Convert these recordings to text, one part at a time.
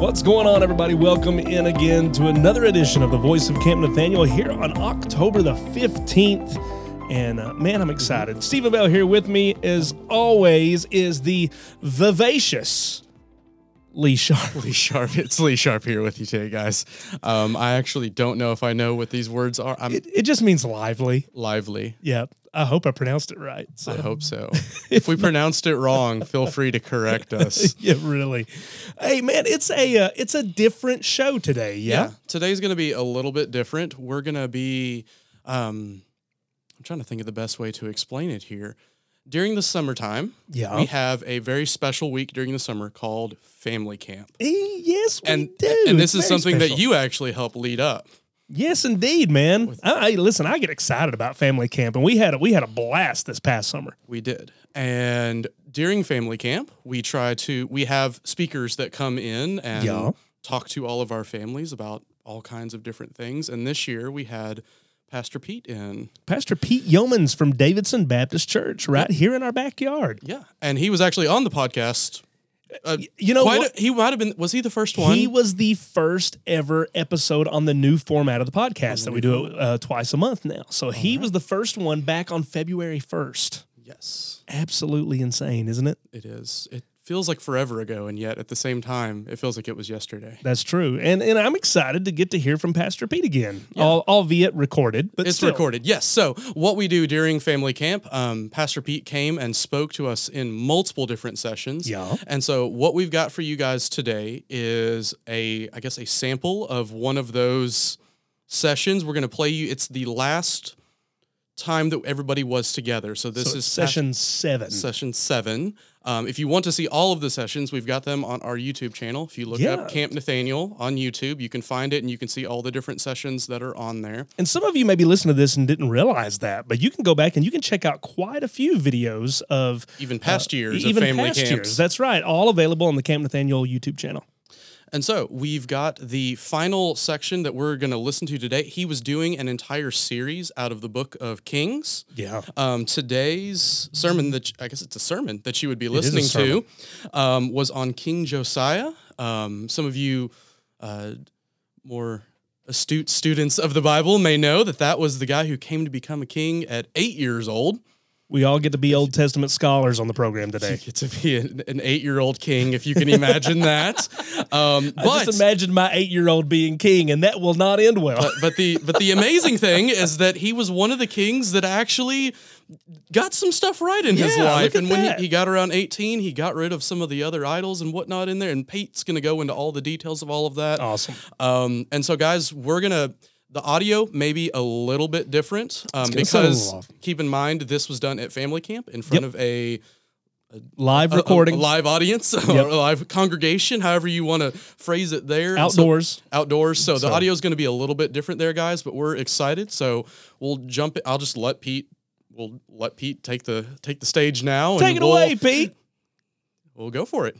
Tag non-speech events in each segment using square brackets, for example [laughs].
What's going on, everybody? Welcome in again to another edition of the Voice of Camp Nathaniel here on October the 15th. And uh, man, I'm excited. Stephen Bell here with me, as always, is the vivacious Lee Sharp. [laughs] Lee Sharp. It's Lee Sharp here with you today, guys. Um, I actually don't know if I know what these words are. I'm It, it just means lively. lively. Yeah, I hope I pronounced it right. So. I hope so. [laughs] if we pronounced it wrong, feel free to correct us. [laughs] yeah, really. Hey, man, it's a uh, it's a different show today. Yeah. Today's going to be a little bit different. We're going to be, um, I'm trying to think of the best way to explain it here. During the summertime, Yeah. we have a very special week during the summer called Family Camp. Eh, Yes, we And, do. and this It's is something special. that you actually help lead up. Yes, indeed, man. I, I listen. I get excited about family camp, and we had a, we had a blast this past summer. We did. And during family camp, we try to we have speakers that come in and Yeah. talk to all of our families about all kinds of different things. And this year we had Pastor Pete in. Pastor Pete Yeomans from Davidson Baptist Church, right here in our backyard. Yeah. And he was actually on the podcast. Uh, You know what? a- he might have been was he the first one? He was the first ever episode on the new format of the podcast that we do it uh, twice a month now. So he was the first one back on February first. yes. Absolutely insane, isn't it? It is. It feels like forever ago and yet at the same time it feels like it was yesterday. That's true, and and I'm excited to get to hear from Pastor Pete again, al- albeit recorded, but It's still. recorded, yes. So, what we do during family camp, um, Pastor Pete came and spoke to us in multiple different sessions. Yeah. And so, what we've got for you guys today is a, I guess, a sample of one of those sessions. We're going to play you. It's the last time that everybody was together. So, this So is session seven. session seven. Um, if you want to see all of the sessions, we've got them on our YouTube channel. If you look Yeah. up Camp Nathaniel on YouTube, you can find it and you can see all the different sessions that are on there. And some of you may be listening to this and didn't realize that, but you can go back and you can check out quite a few videos of Even past years Uh, even of family past camps. years. That's right, all available on the Camp Nathaniel YouTube channel. And so we've got the final section that we're going to listen to today. He was doing an entire series out of the book of Kings. Yeah. Um, today's sermon that I guess it's a sermon that you would be listening to um, was on King Josiah. Um, some of you uh, more astute students of the Bible may know that that was the guy who came to become a king at eight years old. We all get to be Old Testament scholars on the program today. You get to be an, an eight-year-old king, if you can imagine that. [laughs] Um, I but just imagine my eight-year-old being king, and that will not end well. but, but the but the amazing thing is that he was one of the kings that actually got some stuff right in his Yeah, look life. And when he, he got around 18, he got rid of some of the other idols and whatnot in there. And Pete's gonna go into all the details of all of that. awesome. Um, and so guys, we're gonna the audio may be a little bit different um, a because keep in mind this was done at family camp in front Yep. of a Live a- a- recording, a live audience, [laughs] or a live congregation, however you want to phrase it there. And so- outdoors. outdoors. So, the audio is going to be a little bit different there, guys. But we're excited. So we'll jump. I'll just let Pete. We'll let Pete take the take the stage now. Take and it we'll, away, Pete. We'll go for it.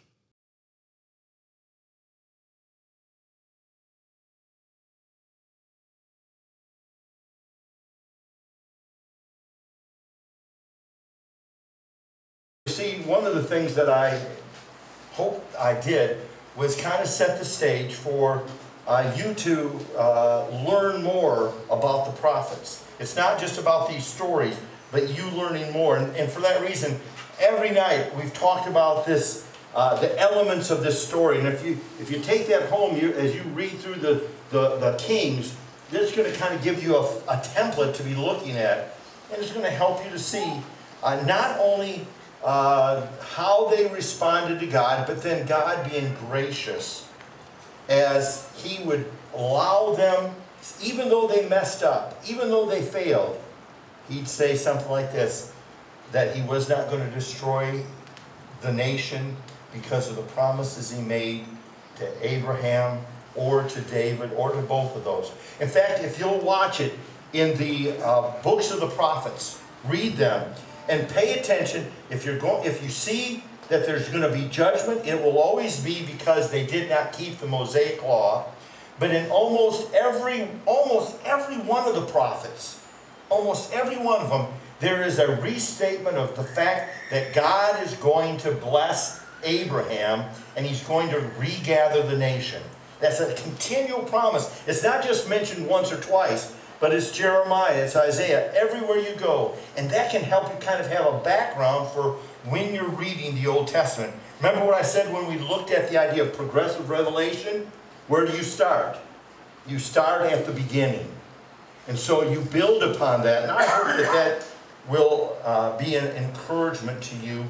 One of the things that I hope I did was kind of set the stage for uh, you to uh, learn more about the prophets. It's not just about these stories, but you learning more. And, and for that reason, every night we've talked about this, uh, the elements of this story. And if you if you take that home, you, as you read through the, the, the Kings, this is going to kind of give you a, a template to be looking at. And it's going to help you to see uh, not only uh, how they responded to God, but then God being gracious as He would allow them, even though they messed up, even though they failed, He'd say something like this that He was not going to destroy the nation because of the promises He made to Abraham or to David or to both of those. In fact, if you'll watch it in the uh, books of the prophets, read them and pay attention. If you're going, if you see that there's going to be judgment, it will always be because they did not keep the Mosaic law. But in almost every, almost every one of the prophets, almost every one of them, there is a restatement of the fact that God is going to bless Abraham, and he's going to regather the nation. That's a continual promise. It's not just mentioned once or twice, but it's Jeremiah, it's Isaiah, everywhere you go. And that can help you kind of have a background for when you're reading the Old Testament. Remember what I said when we looked at the idea of progressive revelation? Where do you start? You start at the beginning. And so you build upon that. And I hope that that will uh, be an encouragement to you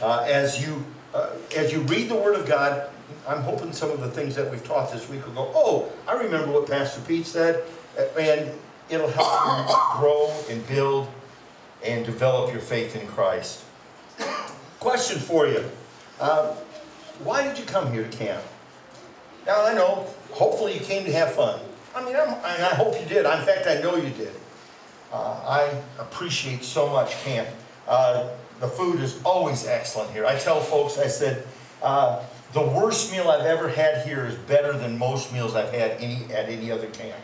uh, as you uh, as you read the Word of God. I'm hoping some of the things that we've taught this week will go, oh, I remember what Pastor Pete said, and it'll help you grow and build and develop your faith in Christ. Question for you. Uh, why did you come here to camp? Now, I know, hopefully you came to have fun. I mean, I'm, and I hope you did. In fact, I know you did. Uh, I appreciate so much camp. Uh, the food is always excellent here. I tell folks, I said, uh, the worst meal I've ever had here is better than most meals I've had any at any other camp.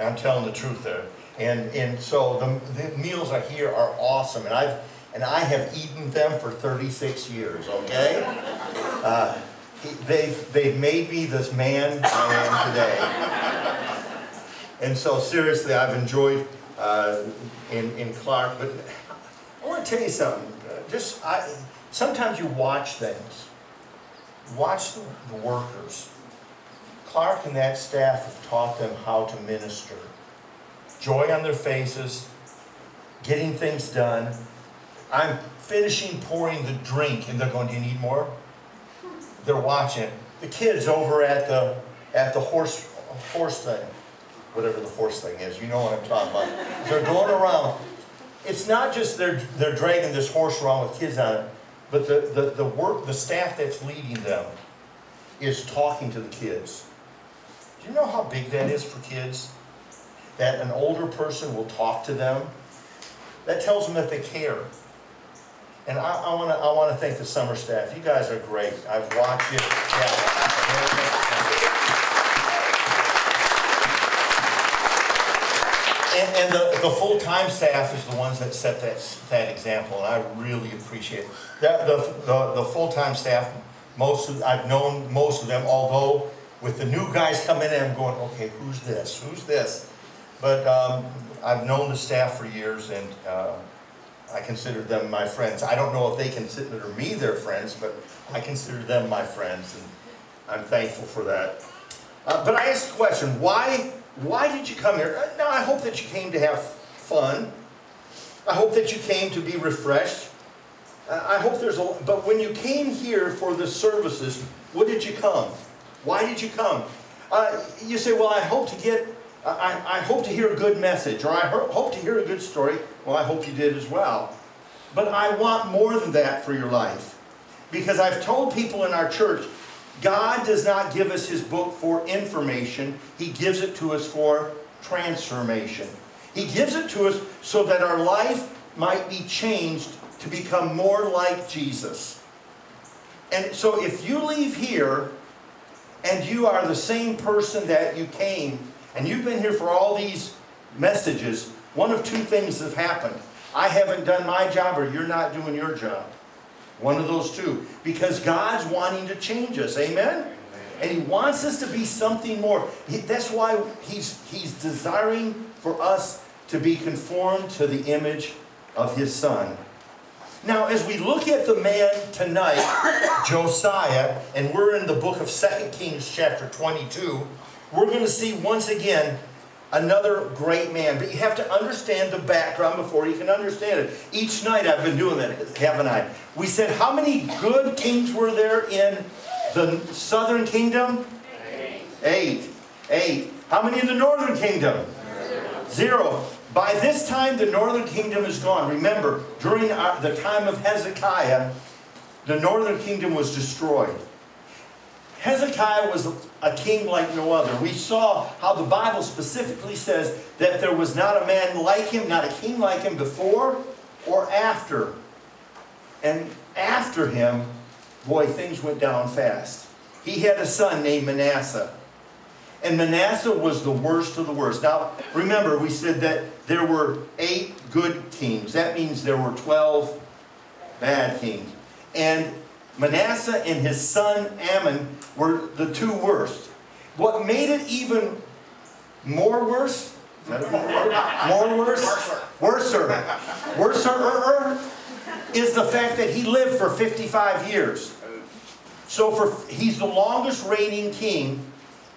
I'm telling the truth there. And and so the, the meals I here are awesome, and I've and I have eaten them for 36 years. Okay. Uh, they've, they've made me this man I am today. And so seriously, I've enjoyed uh, in, in Clark, but I want to tell you something. Uh, just I, sometimes you watch things. Watch the, the workers. Clark and that staff have taught them how to minister. Joy on their faces, getting things done. I'm finishing pouring the drink, and they're going, Do you need more? they're watching. The kids over at the at the horse horse thing, whatever the horse thing is, you know what I'm talking about. They're going around. It's not just they're they're dragging this horse around with kids on it, but the, the, the work the staff that's leading them is talking to the kids. Do you know how big that is for kids? That an older person will talk to them? That tells them that they care. And I, I want to I want to thank the summer staff. You guys are great. I've watched you. Yeah. And, and the, the full-time staff is the ones that set that, that example, and I really appreciate it. That, the, the, the full-time staff, most of, I've known most of them, although with the new guys coming in, I'm going, okay, who's this? Who's this? But um, I've known the staff for years, and uh, I consider them my friends. I don't know if they consider me their friends, but I consider them my friends, and I'm thankful for that. Uh, but I ask the question, why, why did you come here? Uh, now, I hope that you came to have fun. I hope that you came to be refreshed. Uh, I hope there's a, but when you came here for the services, what did you come? Why did you come? Uh, you say, well, I hope to get I, I hope to hear a good message, or I hope to hear a good story. Well, I hope you did as well. But I want more than that for your life. Because I've told people in our church, God does not give us His book for information, He gives it to us for transformation. He gives it to us so that our life might be changed to become more like Jesus. And so if you leave here and you are the same person that you came, and you've been here for all these messages, one of two things have happened. I haven't done my job, or you're not doing your job. One of those two. Because God's wanting to change us. Amen? And He wants us to be something more. That's why he's, he's desiring for us to be conformed to the image of His Son. Now, as we look at the man tonight, [coughs] Josiah, and we're in the book of Second Kings, chapter 22 we're going to see once again another great man. But you have to understand the background before you can understand it. Each night I've been doing that, haven't I? We said, how many good kings were there in the southern kingdom? Eight. Eight. Eight. How many in the northern kingdom? Zero. Zero. By this time, the northern kingdom is gone. Remember, during the time of Hezekiah, the northern kingdom was destroyed. Hezekiah was a king like no other. We saw how the Bible specifically says that there was not a man like him, not a king like him before or after. And after him, boy, things went down fast. He had a son named Manasseh. And Manasseh was the worst of the worst. Now, remember, we said that there were eight good kings. That means there were 12 bad kings. And Manasseh and his son Amon were the two worst. What made it even more worse? Is that more worse? More worse? Worser. Worser is the fact that he lived for 55 years. So for he's the longest reigning king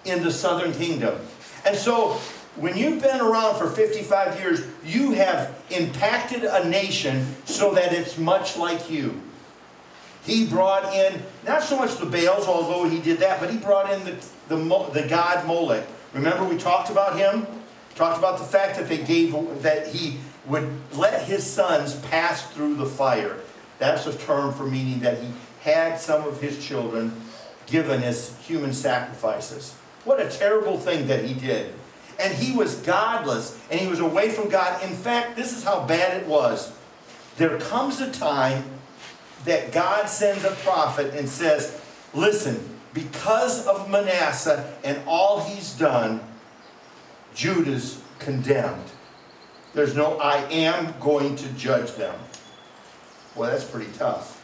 in the southern kingdom. And so when you've been around for 55 years, you have impacted a nation so that it's much like you. He brought in, not so much the Baals, although he did that, but he brought in the, the, the god Molech. Remember we talked about him? Talked about the fact that they gave, that he would let his sons pass through the fire. That's a term for meaning that he had some of his children given as human sacrifices. What a terrible thing that he did. And he was godless and he was away from God. In fact, this is how bad it was. There comes a time that God sends a prophet and says, Listen, because of Manasseh and all he's done, Judah's condemned. There's no, I am going to judge them. Well, that's pretty tough.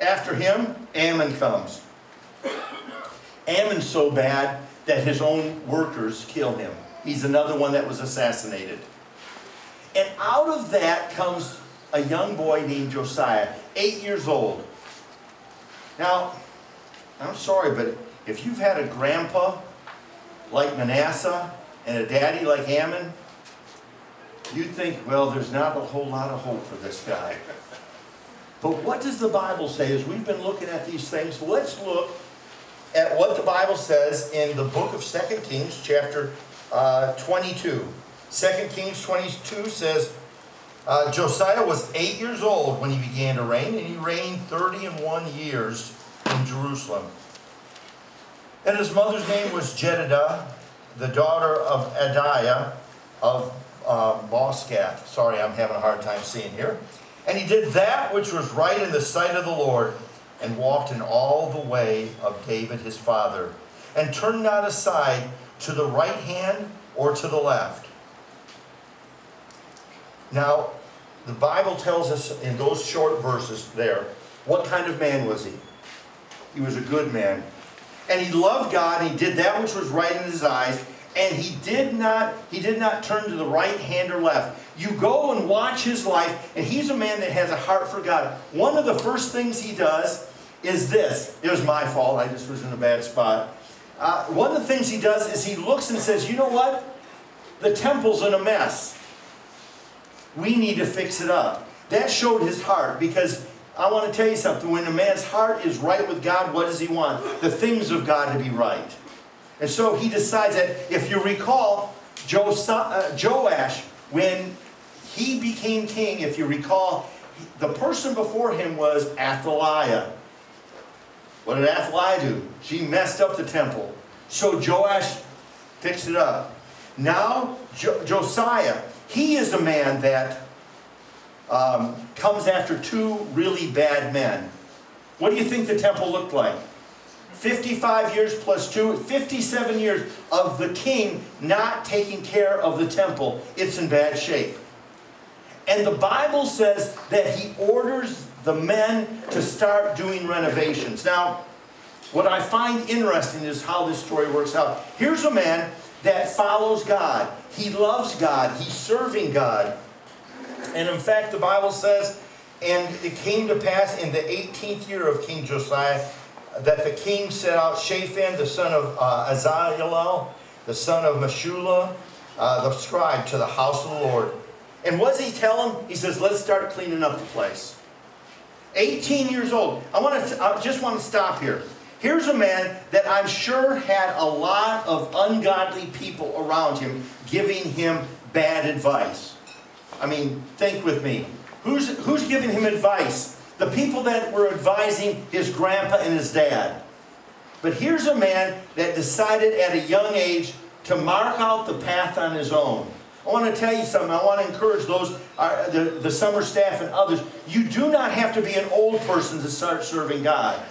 After him, Amon comes. Amon's so bad that his own workers kill him. He's another one that was assassinated. And out of that comes a young boy named Josiah, eight years old. Now, I'm sorry, but if you've had a grandpa like Manasseh and a daddy like Amon, you'd think, well, there's not a whole lot of hope for this guy. But what does the Bible say? As we've been looking at these things, let's look at what the Bible says in the book of Second Kings, chapter uh, 22. 2 Kings 22 says, uh, Josiah was eight years old when he began to reign, and he reigned 30 and one years in Jerusalem. And his mother's name was Jedidah, the daughter of Adaiah of uh, Boscath. Sorry, I'm having a hard time seeing here. And he did that which was right in the sight of the Lord, and walked in all the way of David his father, and turned not aside to the right hand or to the left. Now, the Bible tells us in those short verses there, what kind of man was he? He was a good man. And he loved God, and he did that which was right in his eyes, and he did not he did not turn to the right hand or left. You go and watch his life, and he's a man that has a heart for God. One of the first things he does is this. It was my fault. I just was in a bad spot. Uh, one of the things he does is he looks and says, you know what? The temple's in a mess. We need to fix it up. That showed his heart because I want to tell you something. When a man's heart is right with God, what does he want? The things of God to be right. And so he decides that, if you recall, uh, Joash, when he became king, if you recall, the person before him was Athaliah. What did Athaliah do? She messed up the temple. So Joash fixed it up. Now, jo Josiah, he is a man that um, comes after two really bad men. What do you think the temple looked like? 55 years plus 2, 57 years of the king not taking care of the temple. It's in bad shape. And the Bible says that he orders the men to start doing renovations. Now, what I find interesting is how this story works out. Here's a man that follows God. He loves God. He's serving God. And in fact, the Bible says, and it came to pass in the 18th year of King Josiah that the king set out Shaphan, the son of uh, the son of Meshullam, uh, the scribe, to the house of the Lord. And what does he tell him? He says, let's start cleaning up the place. 18 years old. I want to. I just want to stop here. Here's a man that I'm sure had a lot of ungodly people around him giving him bad advice. I mean, think with me. Who's, who's giving him advice? the people that were advising his grandpa and his dad. But here's a man that decided at a young age to mark out the path on his own. I want to tell you something. I want to encourage those, uh, the, the summer staff and others. You do not have to be an old person to start serving God.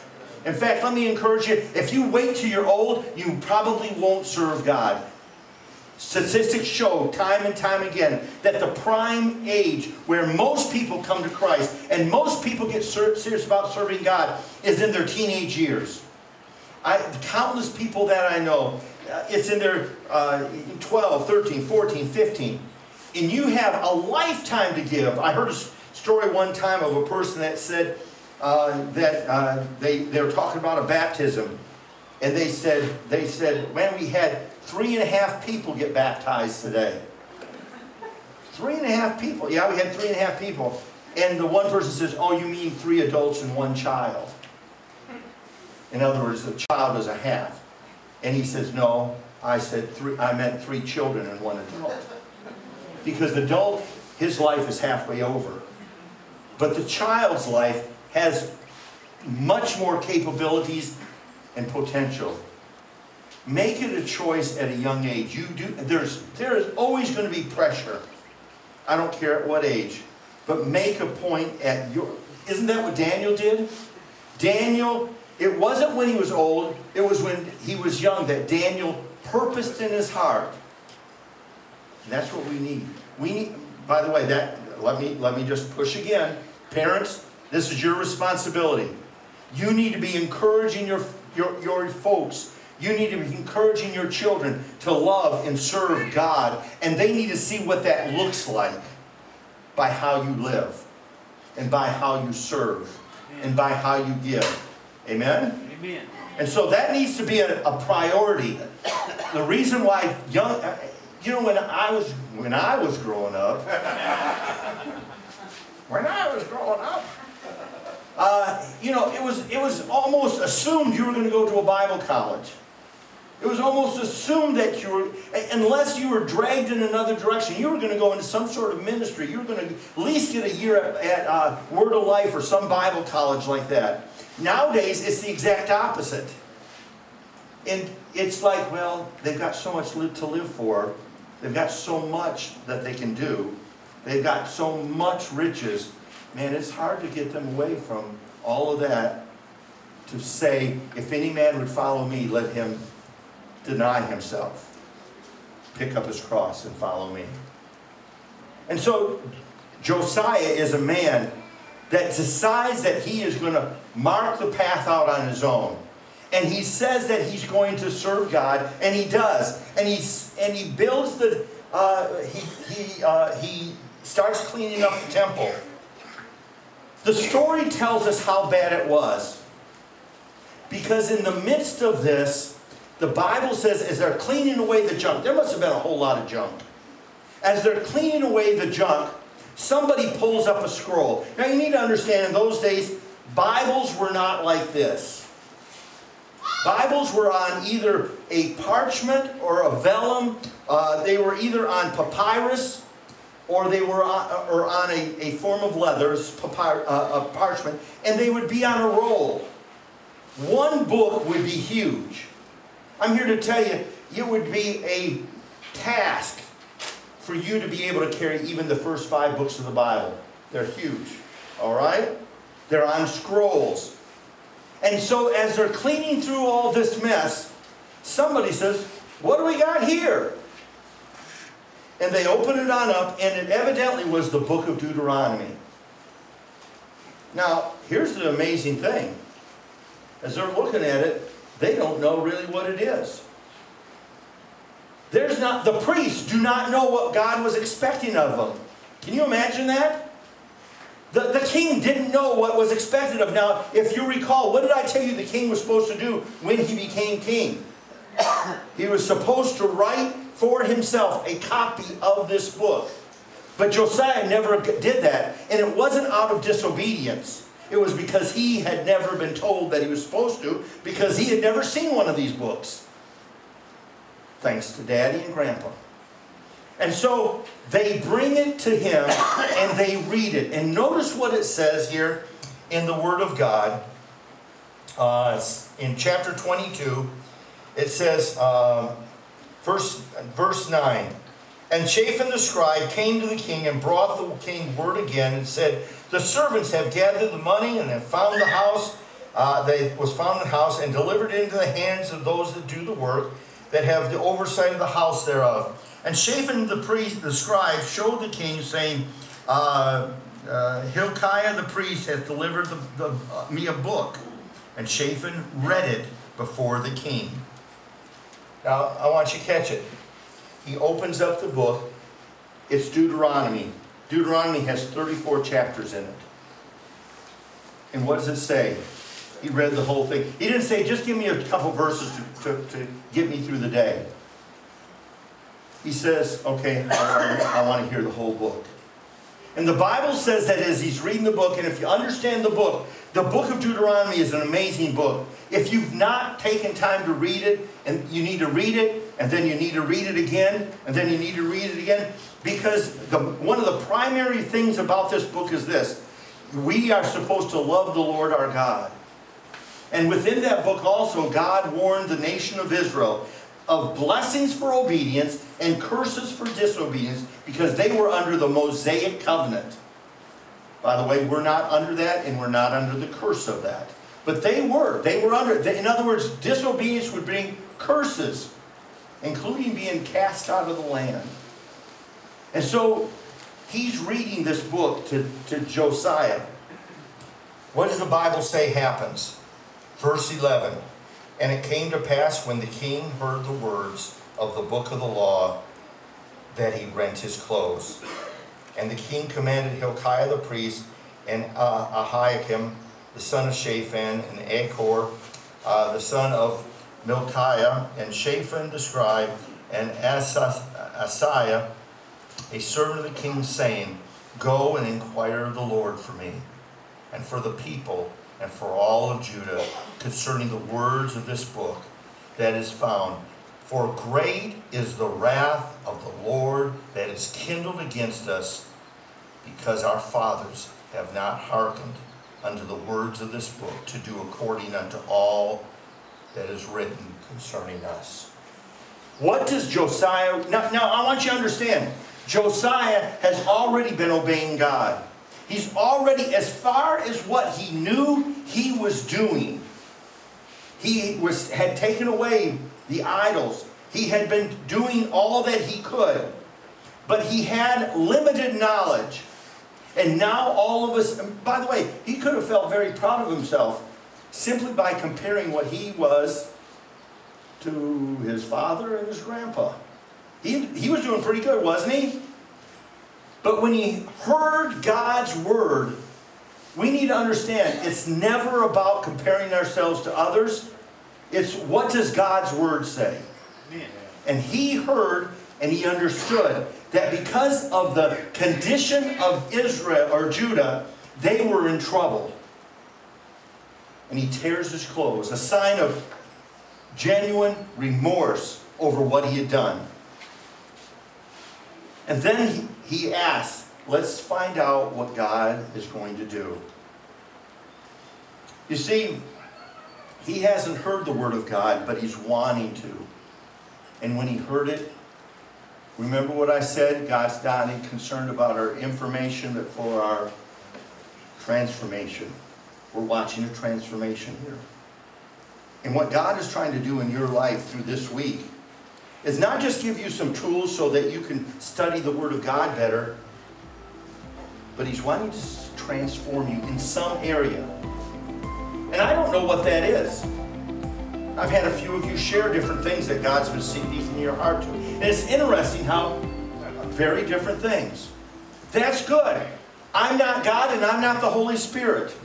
In fact, let me encourage you if you wait till you're old, you probably won't serve God. Statistics show time and time again that the prime age where most people come to Christ and most people get serious about serving God is in their teenage years. I, countless people that I know, it's in there uh, 12, 13, 14, 15. And you have a lifetime to give. I heard a story one time of a person that said uh, that uh, they, they were talking about a baptism. And they said, they said, man, we had three and a half people get baptized today. Three and a half people. Yeah, we had three and a half people. And the one person says, oh, you mean three adults and one child. In other words, the child is a half. And he says, no, I said three, I meant three children and one adult. Because the adult, his life is halfway over. But the child's life has much more capabilities and potential. Make it a choice at a young age. You do there's there is always going to be pressure. I don't care at what age. But make a point at your isn't that what Daniel did? Daniel, it wasn't when he was old, it was when he was young that Daniel purposed in his heart. And that's what we need. We need by the way, that let me let me just push again. Parents, this is your responsibility. You need to be encouraging your, your, your folks. You need to be encouraging your children to love and serve God. And they need to see what that looks like by how you live, and by how you serve, and by how you give. Amen? Amen. And so that needs to be a, a priority. The reason why young, you know, when I was when I was growing up, [laughs] when I was growing up, uh, you know, it was, it was almost assumed you were going to go to a Bible college. It was almost assumed that you were, unless you were dragged in another direction, you were going to go into some sort of ministry. You were going to at least get a year at, at uh, Word of Life or some Bible college like that. Nowadays, it's the exact opposite. And it's like, well, they've got so much to live for. They've got so much that they can do. They've got so much riches man, it's hard to get them away from all of that to say, if any man would follow me, let him deny himself, pick up his cross, and follow me. And so Josiah is a man that decides that he is going to mark the path out on his own. And he says that he's going to serve God, and he does. And he, and he builds the, uh, he, he, uh, he starts cleaning up the temple. The story tells us how bad it was. Because in the midst of this, the Bible says as they're cleaning away the junk, there must have been a whole lot of junk. As they're cleaning away the junk, somebody pulls up a scroll. Now you need to understand in those days, Bibles were not like this. Bibles were on either a parchment or a vellum. Uh, they were either on papyrus or they were on, or on a, a form of leather, papyr, uh, parchment, and they would be on a roll. One book would be huge. I'm here to tell you, it would be a task for you to be able to carry even the first five books of the Bible. They're huge, all right? They're on scrolls. And so as they're cleaning through all this mess, somebody says, What do we got here? and they open it on up, and it evidently was the book of Deuteronomy. Now, here's the amazing thing. As they're looking at it, they don't know really what it is. There's not, the priests do not know what God was expecting of them. Can you imagine that? The, the king didn't know what was expected of. Now, if you recall, what did I tell you the king was supposed to do when he became king? [coughs] he was supposed to write for himself a copy of this book. But Josiah never did that, and it wasn't out of disobedience. It was because he had never been told that he was supposed to, because he had never seen one of these books. Thanks to daddy and grandpa. And so they bring it to him and they read it. And notice what it says here in the Word of God. Uh, in chapter 22, it says, um, verse, verse 9 And Shaphan the scribe came to the king and brought the king word again and said, The servants have gathered the money and have found the house. Uh, they was found in the house and delivered into the hands of those that do the work. That have the oversight of the house thereof. And Shaphan the priest, the scribe, showed the king, saying, uh, uh, Hilkiah the priest hath delivered the, the, uh, me a book. And Shaphan read it before the king. Now, I want you to catch it. He opens up the book. It's Deuteronomy. Deuteronomy has 34 chapters in it. And what does it say? He read the whole thing. He didn't say, just give me a couple verses to, to, to get me through the day. He says, okay, I, want to hear the whole book. And the Bible says that as he's reading the book, and if you understand the book, the book of Deuteronomy is an amazing book. If you've not taken time to read it, and you need to read it, and then you need to read it again, and then you need to read it again, because the, one of the primary things about this book is this we are supposed to love the Lord our God. And within that book also, God warned the nation of Israel of blessings for obedience and curses for disobedience because they were under the Mosaic covenant. By the way, we're not under that and we're not under the curse of that. But they were. They were under. In other words, disobedience would bring curses, including being cast out of the land. And so he's reading this book to, to Josiah. What does the Bible say happens? Verse 11. And it came to pass when the king heard the words of the book of the law that he rent his clothes. And the king commanded Hilkiah the priest and uh, Ahikam the son of Shaphan and Achor uh, the son of Milkiah and Shaphan the scribe and Asaiah a servant of the king, saying, Go and inquire of the Lord for me, and for the people, and for all of Judah, concerning the words of this book that is found. For great is the wrath of the Lord that is kindled against us, because our fathers have not hearkened unto the words of this book to do according unto all that is written concerning us. What does Josiah, now, now I want you to understand, Josiah has already been obeying God. He's already, as far as what he knew he was doing, he was, had taken away the idols. He had been doing all that he could. But he had limited knowledge. And now all of us, by the way, he could have felt very proud of himself simply by comparing what he was to his father and his grandpa. He, he was doing pretty good, wasn't he? But when he heard God's word, we need to understand it's never about comparing ourselves to others. It's what does God's word say? And he heard and he understood that because of the condition of Israel or Judah, they were in trouble. And he tears his clothes, a sign of genuine remorse over what he had done. And then he, asks, let's find out what God is going to do. You see, he hasn't heard the word of God, but he's wanting to. And when he heard it, remember what I said? God's not concerned about our information, but for our transformation. We're watching a transformation here. And what God is trying to do in your life through this week is not just give you some tools so that you can study the Word of God better, but He's wanting to transform you in some area. And I don't know what that is. I've had a few of you share different things that God's been speaking in your heart to. And it's interesting how uh, very different things. That's good. I'm not God and I'm not the Holy Spirit.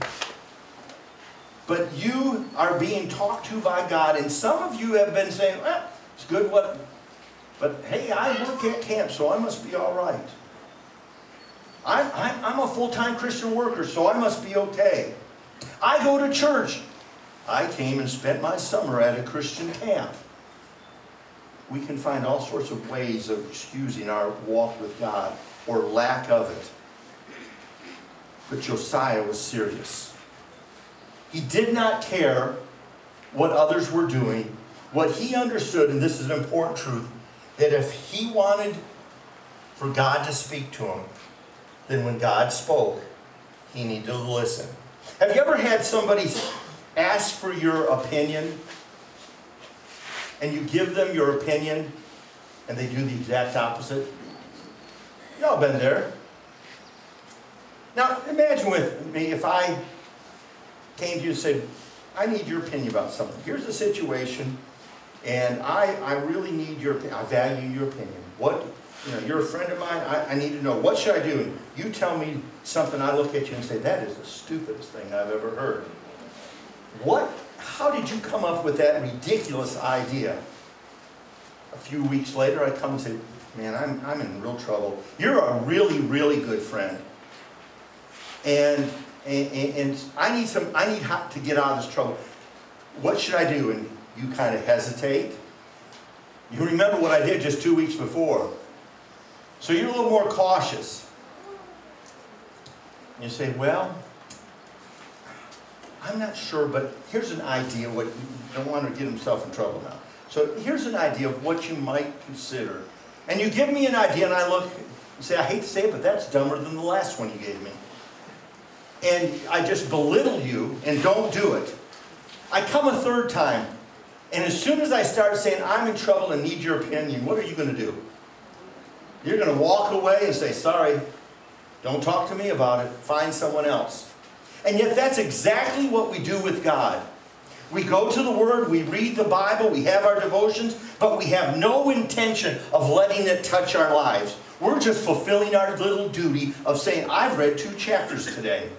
But you are being talked to by God, and some of you have been saying, well, it's good what, but hey, I work at camp, so I must be all right. I'm, I'm, I'm a full-time Christian worker, so I must be okay. I go to church. I came and spent my summer at a Christian camp. We can find all sorts of ways of excusing our walk with God or lack of it. But Josiah was serious. He did not care what others were doing. What he understood, and this is an important truth, that if he wanted for God to speak to him, then when God spoke, he needed to listen. Have you ever had somebody ask for your opinion? and you give them your opinion and they do the exact opposite? Y'all been there. Now, imagine with me if I came to you and said, I need your opinion about something. Here's the situation, and I, I really need your opinion. I value your opinion. What, you know, you're a friend of mine. I, I need to know. What should I do? You tell me something, I look at you and say, that is the stupidest thing I've ever heard. What, how did you come up with that ridiculous idea? A few weeks later, I come and say, man, I'm, I'm in real trouble. You're a really, really good friend. And, and, and I need some, I need to get out of this trouble. What should I do? And you kind of hesitate. You remember what I did just two weeks before. So you're a little more cautious. You say, well, I'm not sure, but here's an idea what don't want to get himself in trouble now. So here's an idea of what you might consider. And you give me an idea, and I look and say, I hate to say it, but that's dumber than the last one you gave me. And I just belittle you and don't do it. I come a third time, and as soon as I start saying, I'm in trouble and need your opinion, what are you going to do? You're going to walk away and say, Sorry, don't talk to me about it, find someone else. And yet, that's exactly what we do with God. We go to the Word, we read the Bible, we have our devotions, but we have no intention of letting it touch our lives. We're just fulfilling our little duty of saying, I've read two chapters today.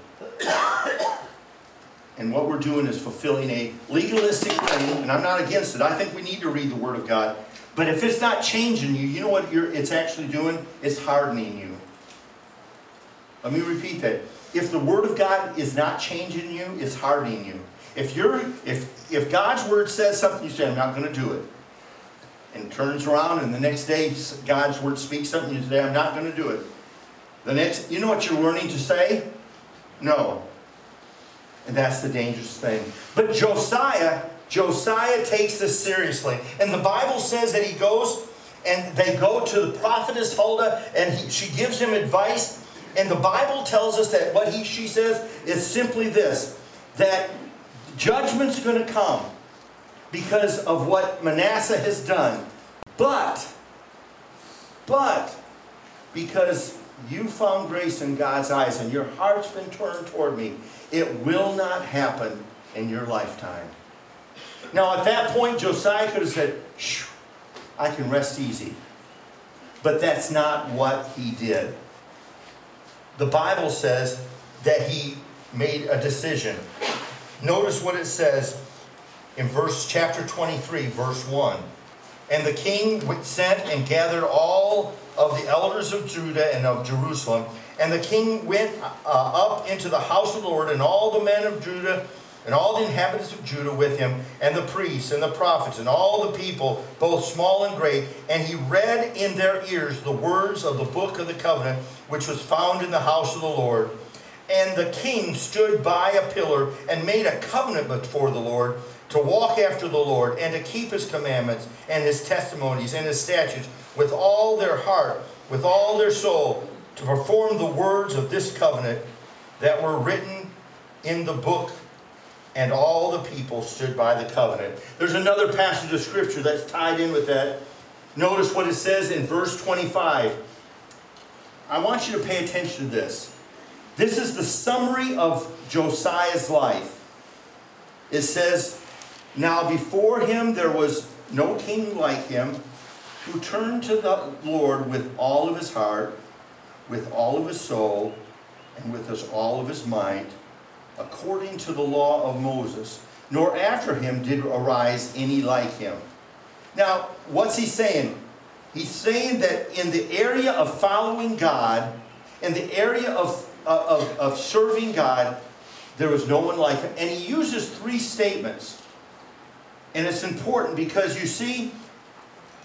And what we're doing is fulfilling a legalistic thing, and I'm not against it. I think we need to read the Word of God. But if it's not changing you, you know what it's actually doing? It's hardening you. Let me repeat that. If the Word of God is not changing you, it's hardening you. If you're if if God's word says something, you say, I'm not going to do it. And turns around and the next day God's word speaks something, you say, I'm not going to do it. The next you know what you're learning to say? No. And that's the dangerous thing. But Josiah, Josiah takes this seriously. And the Bible says that he goes and they go to the prophetess Huldah and he, she gives him advice. And the Bible tells us that what he, she says is simply this that Judgment's going to come because of what Manasseh has done. But, but, because you found grace in God's eyes and your heart's been turned toward me, it will not happen in your lifetime. Now, at that point, Josiah could have said, I can rest easy. But that's not what he did. The Bible says that he made a decision. Notice what it says in verse chapter 23, verse 1. And the king sent and gathered all of the elders of Judah and of Jerusalem. And the king went uh, up into the house of the Lord, and all the men of Judah and all the inhabitants of Judah with him, and the priests and the prophets, and all the people, both small and great. And he read in their ears the words of the book of the covenant, which was found in the house of the Lord. And the king stood by a pillar and made a covenant before the Lord to walk after the Lord and to keep his commandments and his testimonies and his statutes with all their heart, with all their soul, to perform the words of this covenant that were written in the book. And all the people stood by the covenant. There's another passage of scripture that's tied in with that. Notice what it says in verse 25. I want you to pay attention to this. This is the summary of Josiah's life. It says, Now before him there was no king like him who turned to the Lord with all of his heart, with all of his soul, and with his, all of his might, according to the law of Moses, nor after him did arise any like him. Now, what's he saying? He's saying that in the area of following God, in the area of of, of serving God, there was no one like him. And he uses three statements. And it's important because you see,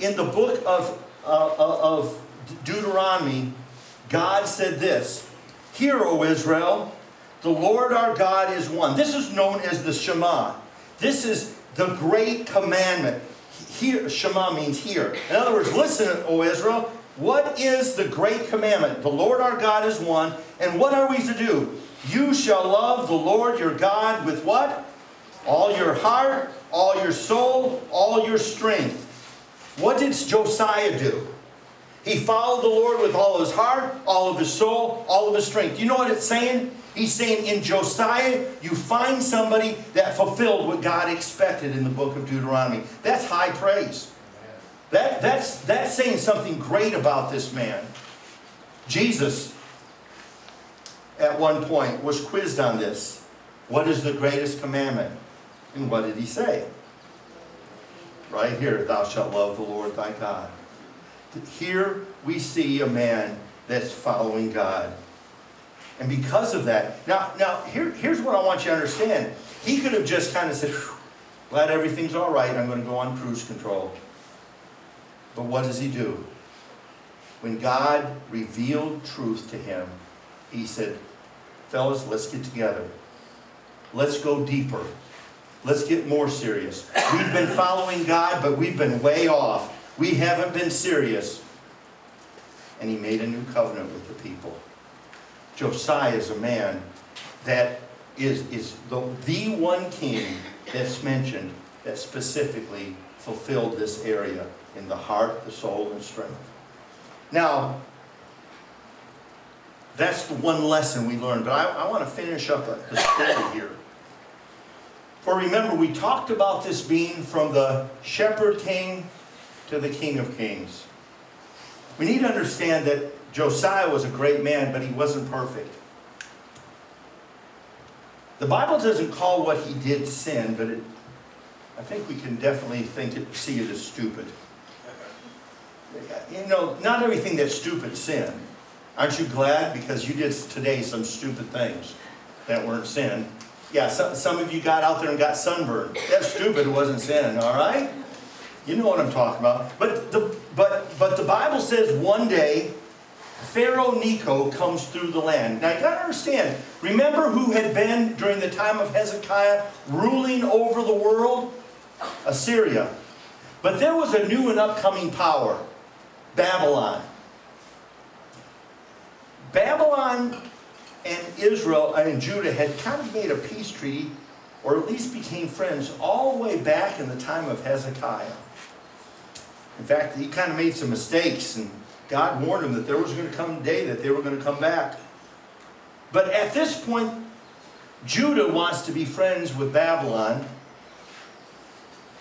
in the book of, uh, of Deuteronomy, God said this Hear, O Israel, the Lord our God is one. This is known as the Shema. This is the great commandment. Here, Shema means hear. In other words, listen, O Israel, what is the great commandment? The Lord our God is one. And what are we to do? You shall love the Lord your God with what? All your heart, all your soul, all your strength. What did Josiah do? He followed the Lord with all his heart, all of his soul, all of his strength. You know what it's saying? He's saying in Josiah, you find somebody that fulfilled what God expected in the book of Deuteronomy. That's high praise. That, that's, that's saying something great about this man. Jesus, at one point, was quizzed on this. What is the greatest commandment? And what did he say? Right here, thou shalt love the Lord thy God. Here we see a man that's following God. And because of that, now, now here, here's what I want you to understand. He could have just kind of said, glad everything's all right, I'm going to go on cruise control. But what does he do? When God revealed truth to him, he said, fellas, let's get together. Let's go deeper. Let's get more serious. We've been following God, but we've been way off. We haven't been serious. And he made a new covenant with the people. Josiah is a man that is, is the, the one king that's mentioned that specifically fulfilled this area in the heart, the soul, and strength. Now, that's the one lesson we learned, but I, I want to finish up the story here. For remember, we talked about this being from the shepherd king to the king of kings. We need to understand that Josiah was a great man, but he wasn't perfect. The Bible doesn't call what he did sin, but it, I think we can definitely think it, see it as stupid. You know, not everything that's stupid sin. Aren't you glad? Because you did today some stupid things that weren't sin. Yeah, some, some of you got out there and got sunburned. That's stupid, it wasn't sin, all right? You know what I'm talking about. But the, but, but the Bible says one day Pharaoh Necho comes through the land. Now you got to understand, remember who had been during the time of Hezekiah ruling over the world? Assyria. But there was a new and upcoming power, Babylon. Babylon and Israel and Judah had kind of made a peace treaty, or at least became friends, all the way back in the time of Hezekiah. In fact, he kind of made some mistakes, and God warned him that there was going to come a day that they were going to come back. But at this point, Judah wants to be friends with Babylon,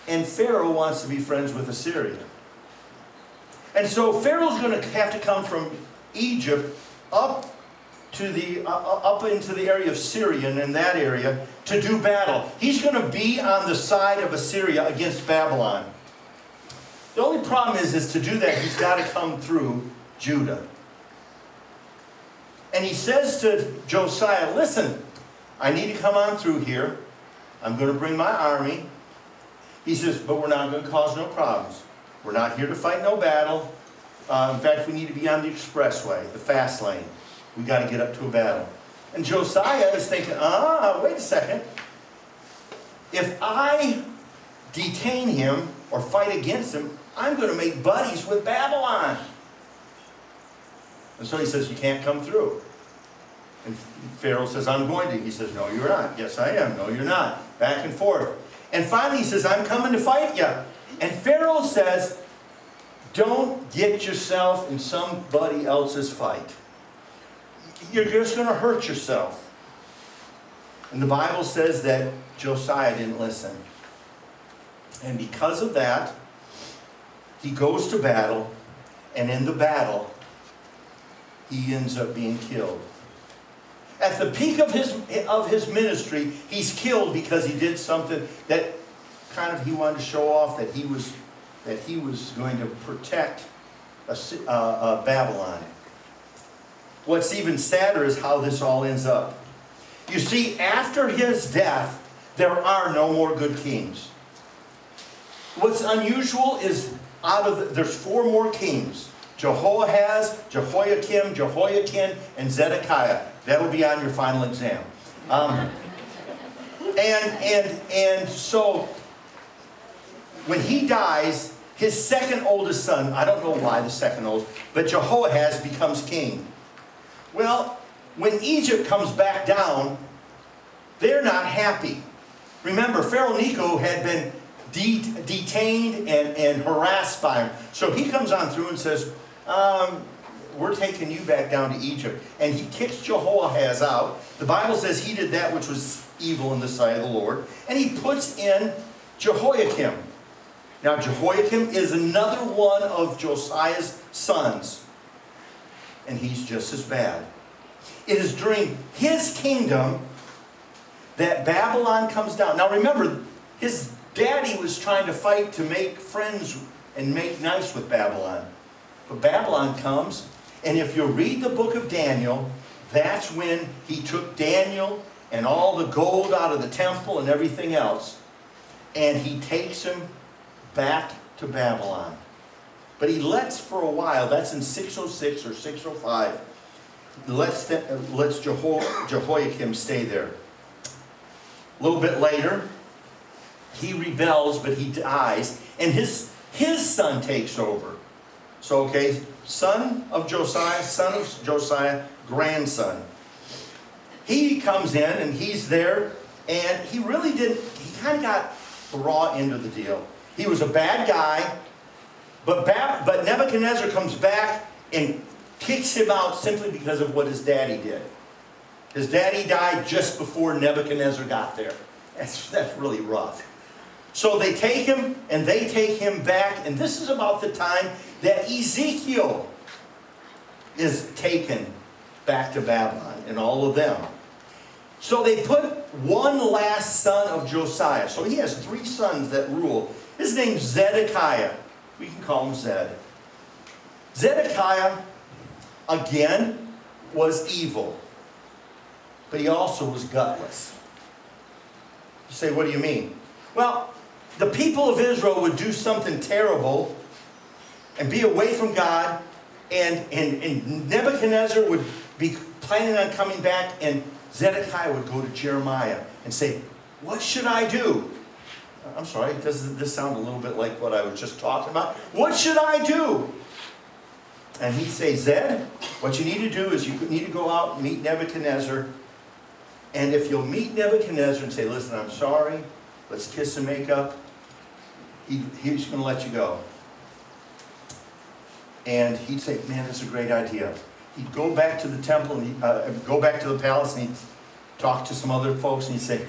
and Pharaoh wants to be friends with Assyria. And so Pharaoh's going to have to come from Egypt up to the uh, up into the area of Syria and in that area to do battle. He's going to be on the side of Assyria against Babylon. The only problem is, is to do that, he's got to come through Judah. And he says to Josiah, listen, I need to come on through here. I'm going to bring my army. He says, but we're not going to cause no problems. We're not here to fight no battle. Uh, in fact, we need to be on the expressway, the fast lane. We got to get up to a battle. And Josiah is thinking, ah, wait a second. If I detain him or fight against him, I'm going to make buddies with Babylon. And so he says, You can't come through. And Pharaoh says, I'm going to. He says, No, you're not. Yes, I am. No, you're not. Back and forth. And finally he says, I'm coming to fight you. And Pharaoh says, Don't get yourself in somebody else's fight. You're just going to hurt yourself. And the Bible says that Josiah didn't listen. And because of that, he goes to battle, and in the battle, he ends up being killed. At the peak of his, of his ministry, he's killed because he did something that kind of he wanted to show off that he was, that he was going to protect a, uh, uh, Babylon. What's even sadder is how this all ends up. You see, after his death, there are no more good kings. What's unusual is out of the, there's four more kings. Jehoahaz, Jehoiakim, Jehoiachin, and Zedekiah. That'll be on your final exam. Um, and and and so when he dies, his second oldest son, I don't know why the second oldest, but Jehoahaz becomes king. Well, when Egypt comes back down, they're not happy. Remember, Pharaoh Necho had been de- detained and, and harassed by him. So he comes on through and says, um, We're taking you back down to Egypt. And he kicks Jehoahaz out. The Bible says he did that which was evil in the sight of the Lord. And he puts in Jehoiakim. Now, Jehoiakim is another one of Josiah's sons. And he's just as bad. It is during his kingdom that Babylon comes down. Now, remember, his daddy was trying to fight to make friends and make nice with Babylon. But Babylon comes, and if you read the book of Daniel, that's when he took Daniel and all the gold out of the temple and everything else, and he takes him back to Babylon. But he lets for a while, that's in 606 or 605, lets, the, lets Jeho- Jehoiakim stay there. A little bit later, he rebels, but he dies, and his, his son takes over. So, okay, son of Josiah, son of Josiah, grandson. He comes in and he's there, and he really didn't, he kind of got the raw end of the deal. He was a bad guy, but, ba- but Nebuchadnezzar comes back and kicks him out simply because of what his daddy did. His daddy died just before Nebuchadnezzar got there. That's, that's really rough. So they take him and they take him back, and this is about the time that Ezekiel is taken back to Babylon and all of them. So they put one last son of Josiah. So he has three sons that rule. His name's Zedekiah. We can call him Zed. Zedekiah, again, was evil, but he also was gutless. You say, what do you mean? Well, the people of Israel would do something terrible and be away from God, and, and, and Nebuchadnezzar would be planning on coming back, and Zedekiah would go to Jeremiah and say, What should I do? I'm sorry, doesn't this sound a little bit like what I was just talking about? What should I do? And he'd say, Zed, what you need to do is you need to go out and meet Nebuchadnezzar. And if you'll meet Nebuchadnezzar and say, Listen, I'm sorry, let's kiss and make up, he, he's going to let you go. And he'd say, Man, that's a great idea. He'd go back to the temple, and he'd, uh, go back to the palace, and he'd talk to some other folks, and he'd say,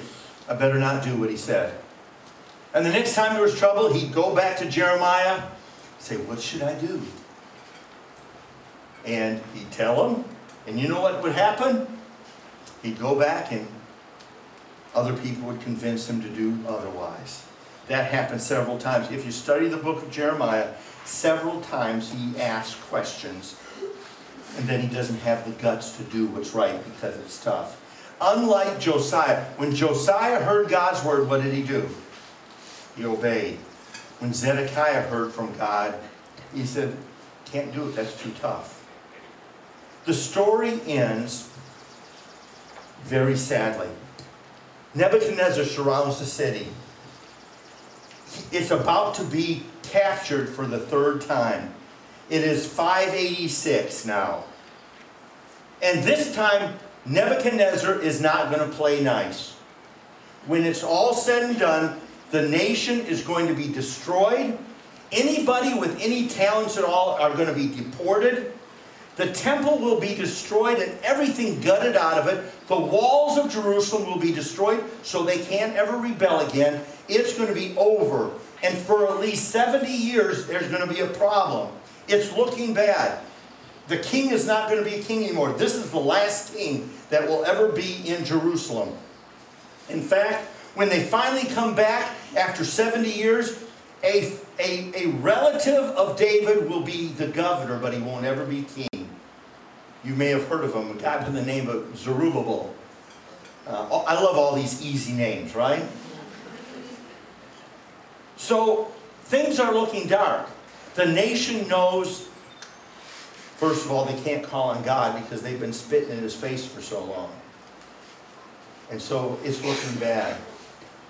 I better not do what he said. And the next time there was trouble, he'd go back to Jeremiah, say, What should I do? And he'd tell him, and you know what would happen? He'd go back, and other people would convince him to do otherwise. That happened several times. If you study the book of Jeremiah, several times he asks questions, and then he doesn't have the guts to do what's right because it's tough. Unlike Josiah, when Josiah heard God's word, what did he do? He obeyed. When Zedekiah heard from God, he said, Can't do it, that's too tough. The story ends very sadly. Nebuchadnezzar surrounds the city. It's about to be captured for the third time. It is 586 now. And this time, Nebuchadnezzar is not going to play nice. When it's all said and done, the nation is going to be destroyed. Anybody with any talents at all are going to be deported. The temple will be destroyed and everything gutted out of it. The walls of Jerusalem will be destroyed so they can't ever rebel again. It's going to be over. And for at least 70 years, there's going to be a problem. It's looking bad. The king is not going to be a king anymore. This is the last king that will ever be in Jerusalem. In fact, when they finally come back after 70 years, a, a, a relative of David will be the governor, but he won't ever be king. You may have heard of him, a guy by the name of Zerubbabel. Uh, I love all these easy names, right? So things are looking dark. The nation knows, first of all, they can't call on God because they've been spitting in his face for so long. And so it's looking bad.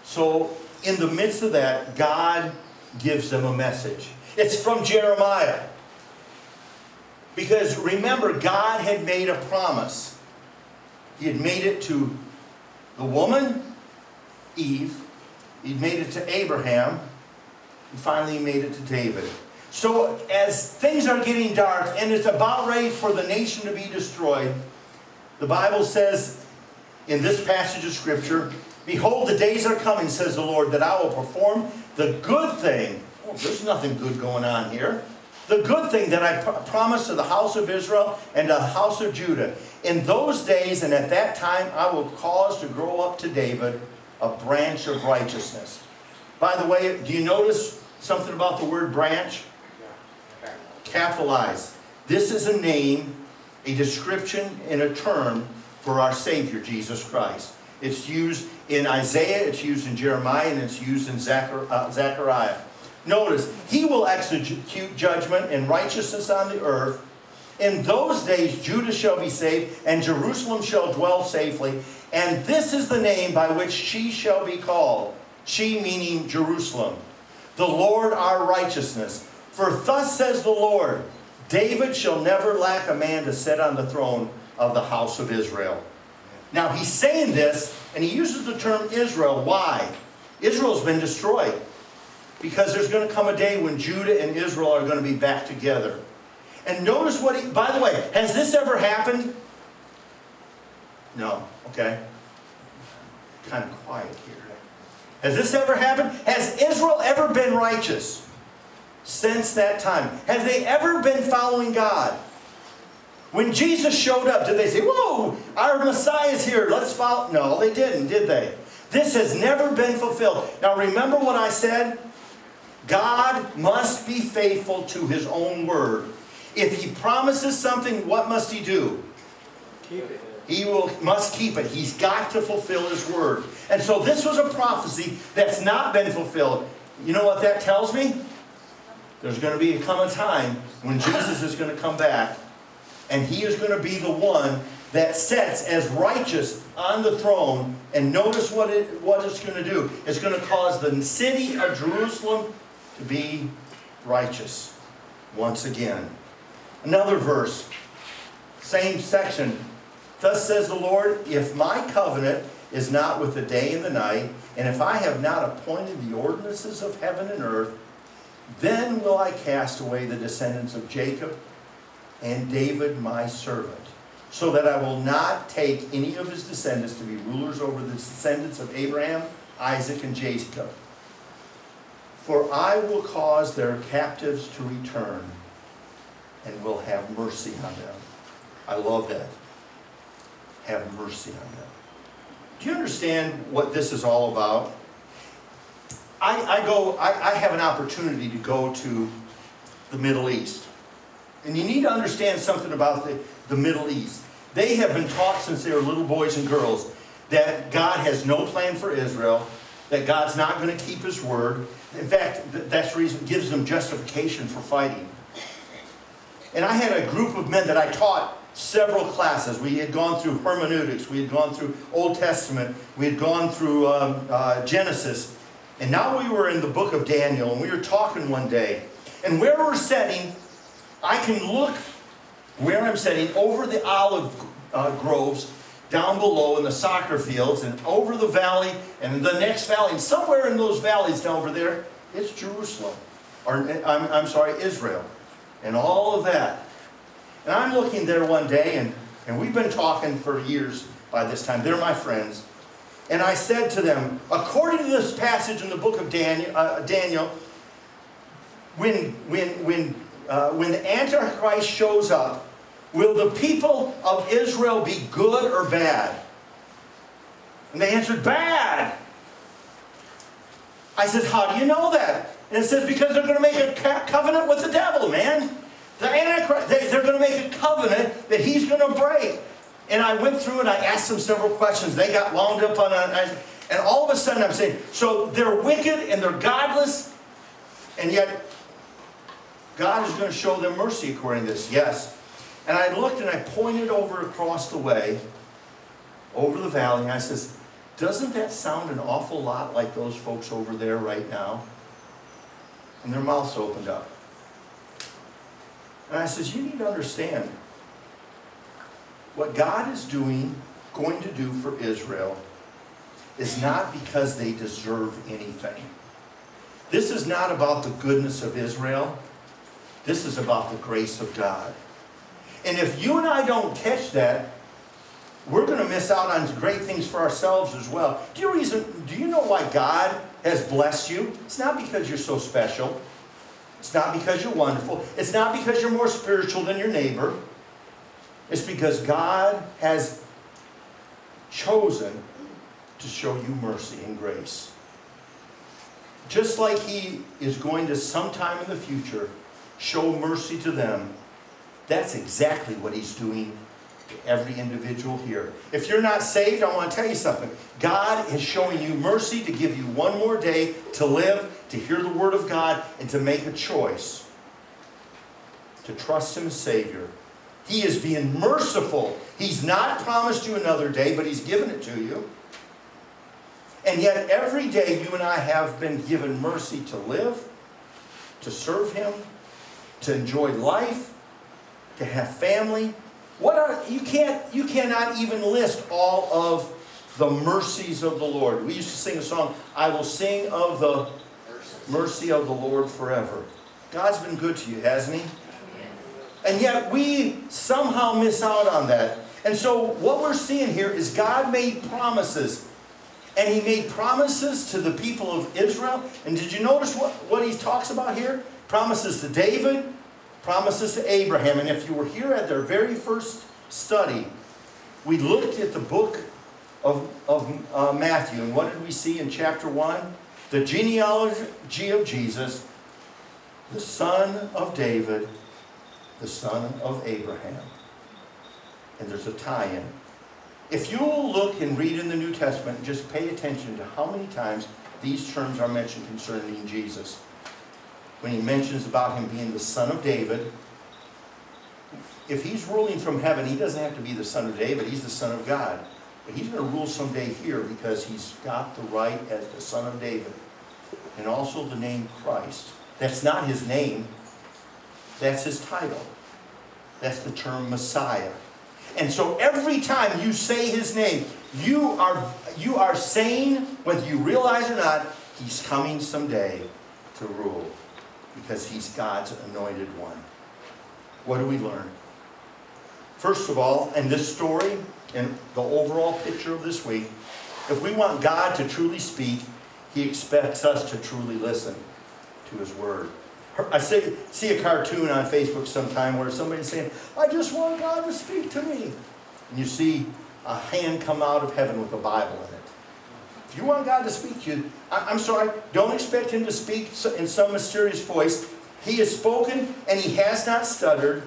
So, in the midst of that, God gives them a message. It's from Jeremiah. Because remember, God had made a promise. He had made it to the woman, Eve. He'd made it to Abraham. and finally he made it to David. So as things are getting dark and it's about ready for the nation to be destroyed, the Bible says in this passage of Scripture, Behold, the days are coming, says the Lord, that I will perform the good thing. Oh, there's nothing good going on here. The good thing that I pr- promised to the house of Israel and to the house of Judah. In those days and at that time, I will cause to grow up to David a branch of righteousness. By the way, do you notice something about the word branch? Capitalize. This is a name, a description, and a term for our Savior, Jesus Christ. It's used in Isaiah, it's used in Jeremiah, and it's used in uh, Zechariah. Notice, he will execute judgment and righteousness on the earth. In those days, Judah shall be saved, and Jerusalem shall dwell safely. And this is the name by which she shall be called. She meaning Jerusalem. The Lord our righteousness. For thus says the Lord David shall never lack a man to sit on the throne of the house of Israel. Now he's saying this, and he uses the term Israel. Why? Israel's been destroyed. Because there's going to come a day when Judah and Israel are going to be back together. And notice what he, by the way, has this ever happened? No, okay. Kind of quiet here. Has this ever happened? Has Israel ever been righteous since that time? Have they ever been following God? When Jesus showed up, did they say, Whoa, our Messiah is here, let's follow? No, they didn't, did they? This has never been fulfilled. Now remember what I said? God must be faithful to his own word. If he promises something, what must he do? Keep it. He will, must keep it. He's got to fulfill his word. And so this was a prophecy that's not been fulfilled. You know what that tells me? There's going to be come a time when Jesus is going to come back and he is going to be the one that sits as righteous on the throne. And notice what, it, what it's going to do. It's going to cause the city of Jerusalem to be righteous once again. Another verse, same section. Thus says the Lord, if my covenant is not with the day and the night, and if I have not appointed the ordinances of heaven and earth, then will I cast away the descendants of Jacob and David my servant, so that I will not take any of his descendants to be rulers over the descendants of Abraham, Isaac, and Jacob. For I will cause their captives to return and will have mercy on them. I love that. Have mercy on them. Do you understand what this is all about? I, I go, I, I have an opportunity to go to the Middle East. And you need to understand something about the, the Middle East. They have been taught since they were little boys and girls that God has no plan for Israel, that God's not going to keep his word. In fact, th- that's the reason gives them justification for fighting. And I had a group of men that I taught several classes. We had gone through hermeneutics, we had gone through Old Testament, we had gone through um, uh, Genesis, and now we were in the book of Daniel, and we were talking one day. And where we're sitting, I can look where I'm sitting over the olive uh, groves down below in the soccer fields and over the valley and the next valley. And somewhere in those valleys down over there, it's Jerusalem. Or, I'm, I'm sorry, Israel. And all of that. And I'm looking there one day, and, and we've been talking for years by this time. They're my friends. And I said to them, according to this passage in the book of Daniel, uh, Daniel when, when, when, uh, when the Antichrist shows up, will the people of Israel be good or bad? And they answered, bad. I said, how do you know that? And it says, because they're going to make a co- covenant with the devil, man. The Antichrist, they, they're going to make a covenant that he's going to break. And I went through and I asked them several questions. They got wound up on it. And all of a sudden I'm saying, so they're wicked and they're godless, and yet God is going to show them mercy according to this. Yes. And I looked and I pointed over across the way, over the valley, and I says, doesn't that sound an awful lot like those folks over there right now? And their mouths opened up. And I says, you need to understand what God is doing, going to do for Israel, is not because they deserve anything. This is not about the goodness of Israel. This is about the grace of God. And if you and I don't catch that, we're going to miss out on great things for ourselves as well. Do you, reason, do you know why God has blessed you? It's not because you're so special. It's not because you're wonderful. It's not because you're more spiritual than your neighbor. It's because God has chosen to show you mercy and grace. Just like He is going to sometime in the future show mercy to them, that's exactly what He's doing to every individual here. If you're not saved, I want to tell you something. God is showing you mercy to give you one more day to live, to hear the Word of God, and to make a choice to trust Him as Savior. He is being merciful. He's not promised you another day, but He's given it to you. And yet, every day you and I have been given mercy to live, to serve Him, to enjoy life, to have family. What are you can't you cannot even list all of the mercies of the Lord. We used to sing a song, I will sing of the mercy of the Lord forever. God's been good to you, hasn't He? And yet we somehow miss out on that. And so what we're seeing here is God made promises. And he made promises to the people of Israel. And did you notice what, what he talks about here? Promises to David, promises to Abraham. And if you were here at their very first study, we looked at the book of, of uh, Matthew. And what did we see in chapter 1? The genealogy of Jesus, the son of David, the son of Abraham. And there's a tie in. If you'll look and read in the New Testament, just pay attention to how many times these terms are mentioned concerning Jesus. When he mentions about him being the son of David, if he's ruling from heaven, he doesn't have to be the son of David, he's the son of God. But he's going to rule someday here because he's got the right as the son of David. And also the name Christ. That's not his name, that's his title. That's the term Messiah. And so every time you say his name, you are, you are saying, whether you realize or not, he's coming someday to rule because he's God's anointed one. What do we learn? First of all, in this story, in the overall picture of this week, if we want God to truly speak, he expects us to truly listen to his word. I see, see a cartoon on Facebook sometime where somebody's saying, I just want God to speak to me. And you see a hand come out of heaven with a Bible in it. If you want God to speak to you, I'm sorry, don't expect Him to speak in some mysterious voice. He has spoken and He has not stuttered.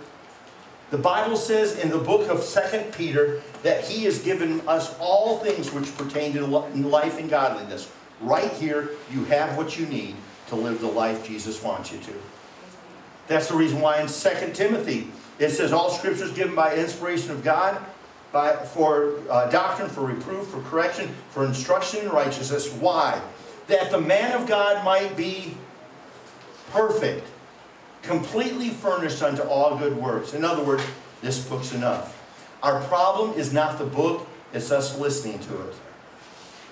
The Bible says in the book of Second Peter that He has given us all things which pertain to life and godliness. Right here, you have what you need to live the life Jesus wants you to. That's the reason why in 2 Timothy it says all scripture is given by inspiration of God by, for uh, doctrine, for reproof, for correction, for instruction in righteousness. Why? That the man of God might be perfect, completely furnished unto all good works. In other words, this book's enough. Our problem is not the book, it's us listening to it.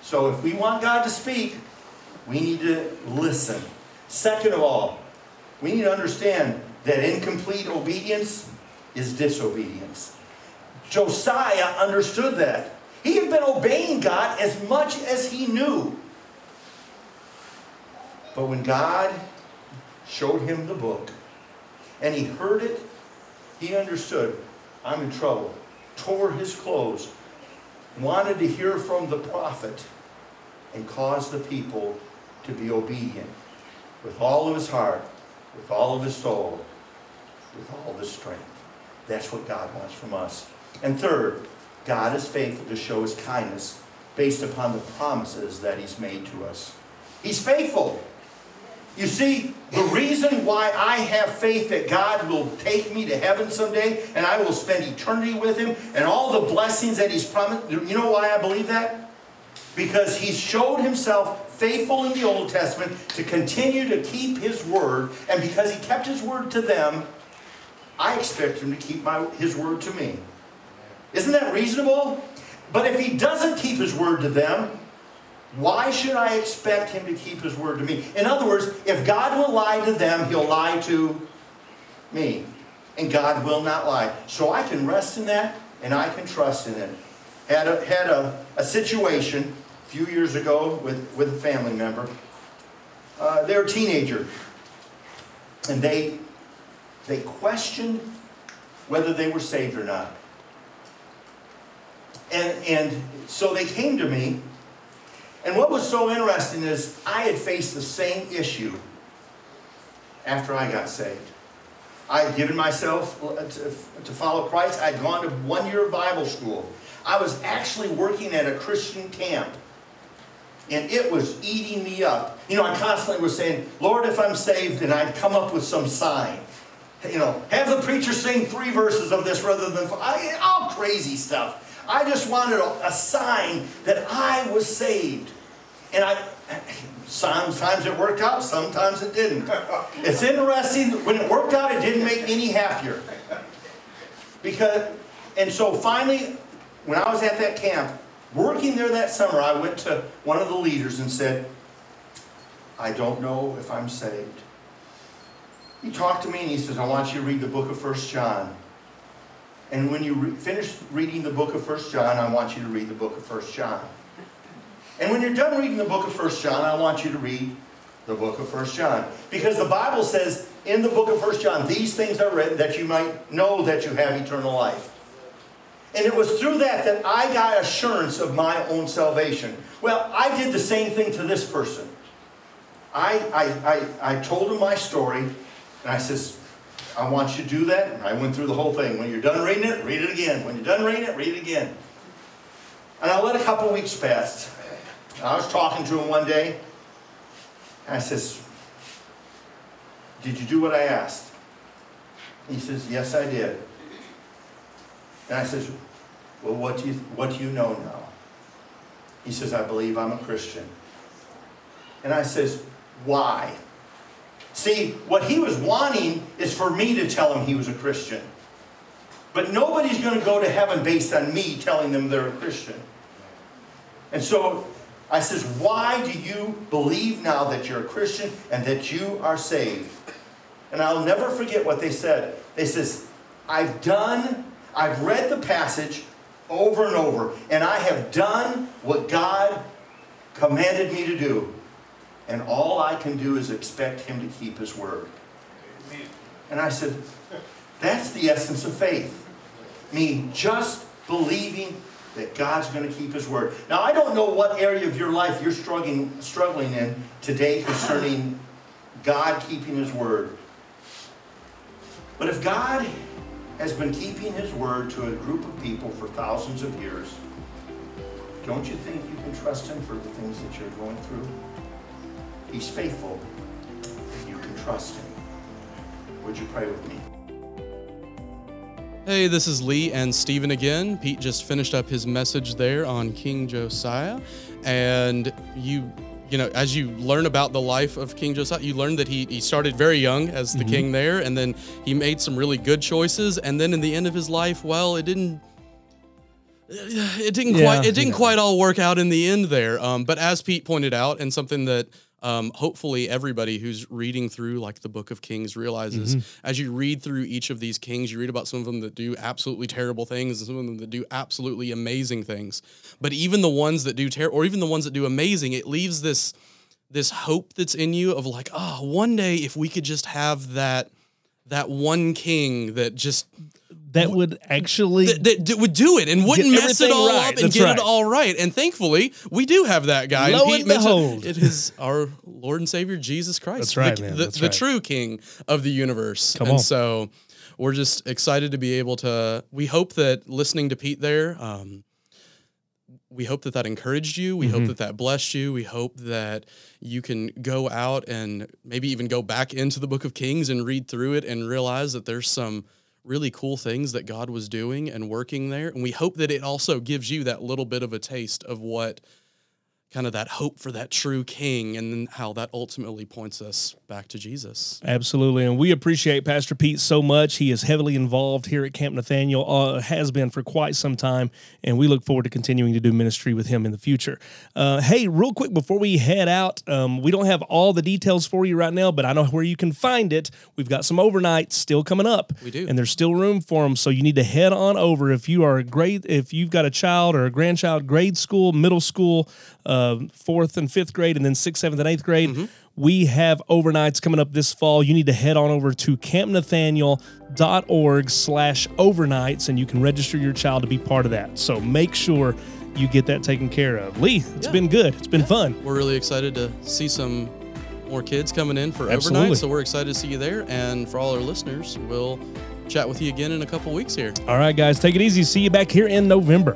So if we want God to speak, we need to listen. Second of all, we need to understand that incomplete obedience is disobedience. Josiah understood that. He had been obeying God as much as he knew. But when God showed him the book and he heard it, he understood, I'm in trouble. Tore his clothes, wanted to hear from the prophet, and caused the people to be obedient with all of his heart, with all of his soul, with all of his strength. That's what God wants from us. And third, God is faithful to show his kindness based upon the promises that he's made to us. He's faithful. You see, the reason why I have faith that God will take me to heaven someday and I will spend eternity with him and all the blessings that he's promised, you know why I believe that? Because he showed himself faithful in the Old Testament to continue to keep his word, and because he kept his word to them, I expect him to keep my, his word to me. Isn't that reasonable? But if he doesn't keep his word to them, Why should I expect him to keep his word to me? In other words, if God will lie to them, he'll lie to me. And God will not lie. So I can rest in that and I can trust in it. Had a, had a, a situation a few years ago with, with a family member. Uh, they're a teenager. And they, they questioned whether they were saved or not. And, and so they came to me and what was so interesting is I had faced the same issue after I got saved. I had given myself uh, to, to follow Christ. I'd gone to one year of Bible school. I was actually working at a Christian camp. And it was eating me up. You know, I constantly was saying, Lord, if I'm saved, and I'd come up with some sign. You know, have the preacher sing three verses of this rather than all crazy stuff. I just wanted a, a sign that I was saved. And I, sometimes it worked out, sometimes it didn't. It's interesting, when it worked out, it didn't make me any happier. Because, and so finally, when I was at that camp, working there that summer, I went to one of the leaders and said, I don't know if I'm saved. He talked to me and he says, I want you to read the book of First John. And when you re- finish reading the book of First John, I want you to read the book of First John. And when you're done reading the book of First John, I want you to read the book of First John. Because the Bible says in the book of First John, these things are written that you might know that you have eternal life. And it was through that that I got assurance of my own salvation. Well, I did the same thing to this person. I, I, I, I told him my story, and I says, I want you to do that. And I went through the whole thing. When you're done reading it, read it again. When you're done reading it, read it again. And I let a couple weeks pass. I was talking to him one day, and I says, Did you do what I asked? He says, Yes, I did. And I says, Well, what do you, what do you know now? He says, I believe I'm a Christian. And I says, Why? See, what he was wanting is for me to tell him he was a Christian. But nobody's going to go to heaven based on me telling them they're a Christian. And so I says, why do you believe now that you're a Christian and that you are saved? And I'll never forget what they said. They says, I've done, I've read the passage over and over, and I have done what God commanded me to do. And all I can do is expect him to keep his word. And I said, that's the essence of faith. Me just believing that God's going to keep His word. Now, I don't know what area of your life you're struggling, struggling in today concerning God keeping His word. But if God has been keeping His word to a group of people for thousands of years, don't you think you can trust Him for the things that you're going through? He's faithful. And you can trust Him. Would you pray with me? Hey, this is Lee and Stephen again. Pete just finished up his message there on King Josiah. And you, you know, as you learn about the life of King Josiah, you learn that he, he started very young as the mm-hmm. king there, and then he made some really good choices. And then in the end of his life, well, it didn't it didn't yeah, quite it didn't yeah. quite all work out in the end there. Um, but as Pete pointed out, and something that um, hopefully everybody who's reading through like the book of kings realizes mm-hmm. as you read through each of these kings you read about some of them that do absolutely terrible things and some of them that do absolutely amazing things but even the ones that do terrible or even the ones that do amazing it leaves this this hope that's in you of like oh one day if we could just have that that one king that just that would actually that, that would do it and wouldn't mess it all right. up and That's get right. it all right. And thankfully, we do have that guy. Lo and Pete and behold, it is our Lord and Savior Jesus Christ. That's right, the, man. That's the right. true King of the universe. Come and on. so we're just excited to be able to. We hope that listening to Pete there. Um, we hope that that encouraged you. We mm-hmm. hope that that blessed you. We hope that you can go out and maybe even go back into the book of Kings and read through it and realize that there's some really cool things that God was doing and working there. And we hope that it also gives you that little bit of a taste of what kind of that hope for that true king and how that ultimately points us back to Jesus. Absolutely. And we appreciate Pastor Pete so much. He is heavily involved here at Camp Nathaniel, uh, has been for quite some time. And we look forward to continuing to do ministry with him in the future. Uh, hey, real quick before we head out, um, we don't have all the details for you right now, but I know where you can find it. We've got some overnights still coming up. We do. And there's still room for them. So you need to head on over if you are a grade, if you've got a child or a grandchild, grade school, middle school, uh, Um, fourth and fifth grade, and then sixth, seventh, and eighth grade. Mm-hmm. We have overnights coming up this fall. You need to head on over to campnathaniel.org slash overnights and you can register your child to be part of that. So make sure you get that taken care of. Lee, it's Yeah. been good. It's been fun. We're really excited to see some more kids coming in for Absolutely. overnight. So we're excited to see you there. And for all our listeners, we'll chat with you again in a couple weeks here. All right, guys, take it easy. See you back here in November.